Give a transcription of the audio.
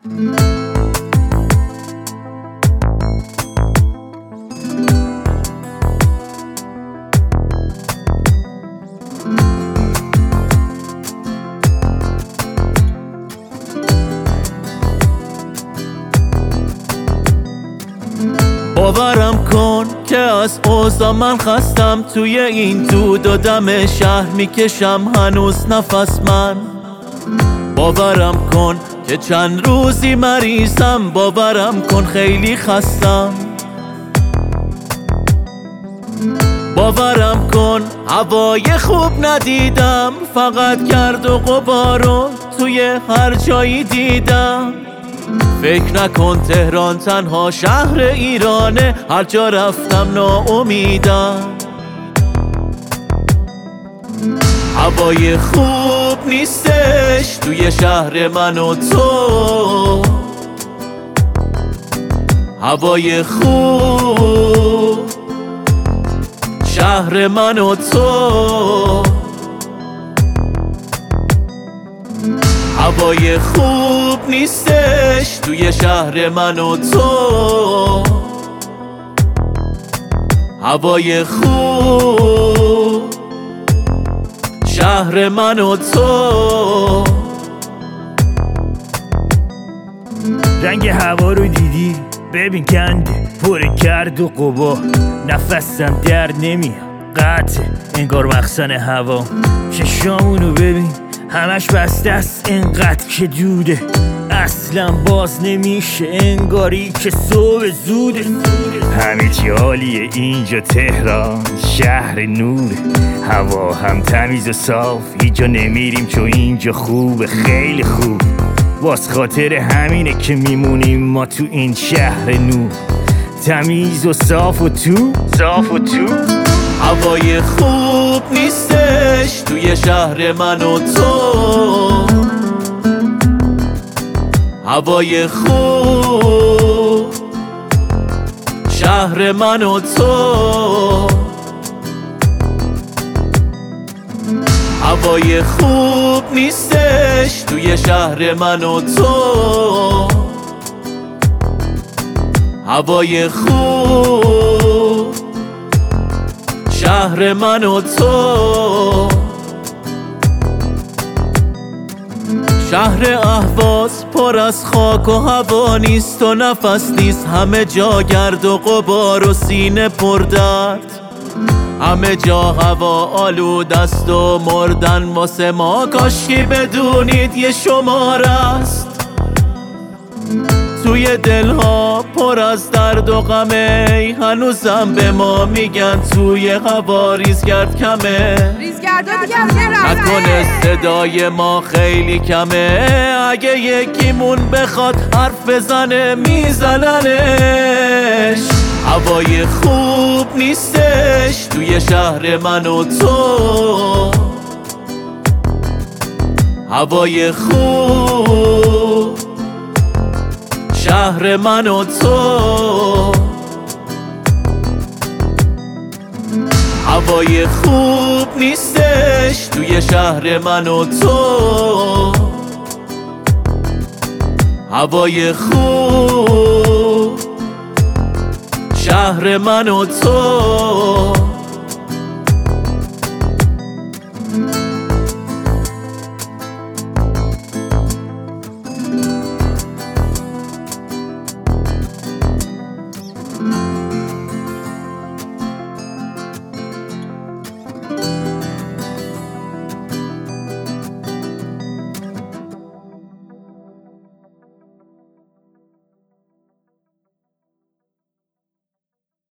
باورم کن که از اوزا من خستم. توی این دود و دم شهر می‌کشم. هنوز نفس من. باورم کن که چند روزی مریضم باورم کن خیلی خستم. باورم کن هوای خوب ندیدم فقط گرد و غبارو توی هر جایی دیدم. فکر نکن تهران تنها شهر ایرانه هر جا رفتم ناامیدم. هوای خوب نیستش توی شهر من و تو. هوای خوب. شهر من و تو. هوای خوب نیستش توی شهر من و تو. هوای خوب. شهر من و تو. رنگ هوا رو دیدی؟ ببین کنده پر کرد و قبا. نفسم در نمیاد. قطع انگار مخزن هوا. چشامونو ببین. همش بسته است. انقدر که دوده. اصلا باز نمیشه انگاری که صبح زوده همه چی حالیه اینجا تهران شهر نوره هوا هم تمیز و صاف اینجا نمیریم چون اینجا خوبه خیلی خوب. باز خاطر همینه که میمونیم ما تو این شهر نور. تمیز و صاف و تو؟ صاف و تو؟ هوای خوب نیستش توی شهر من و تو. هوای خوب شهر من و تو. هوای خوب نیستش توی شهر من و تو. هوای خوب شهر من و تو. شهر اهواز پر از خاک و هوا نیست و نفس نیست. همه جا گرد و غبار و سینه پر درد. همه جا هوا آلود است و مردن واسه ما کاشکی بدونید یه شمار است. توی دلها پر از درد و غمه هنوزم به ما میگن توی هوا ریزگرد کمه. نکنه. صدای ما خیلی کمه. اگه یکیمون بخواد حرف بزنه میزننش. هوای خوب نیستش توی شهر من و تو. هوای خوب شهر من و تو. هوای خوب نیستش توی شهر من و تو. هوای خوب شهر من و تو.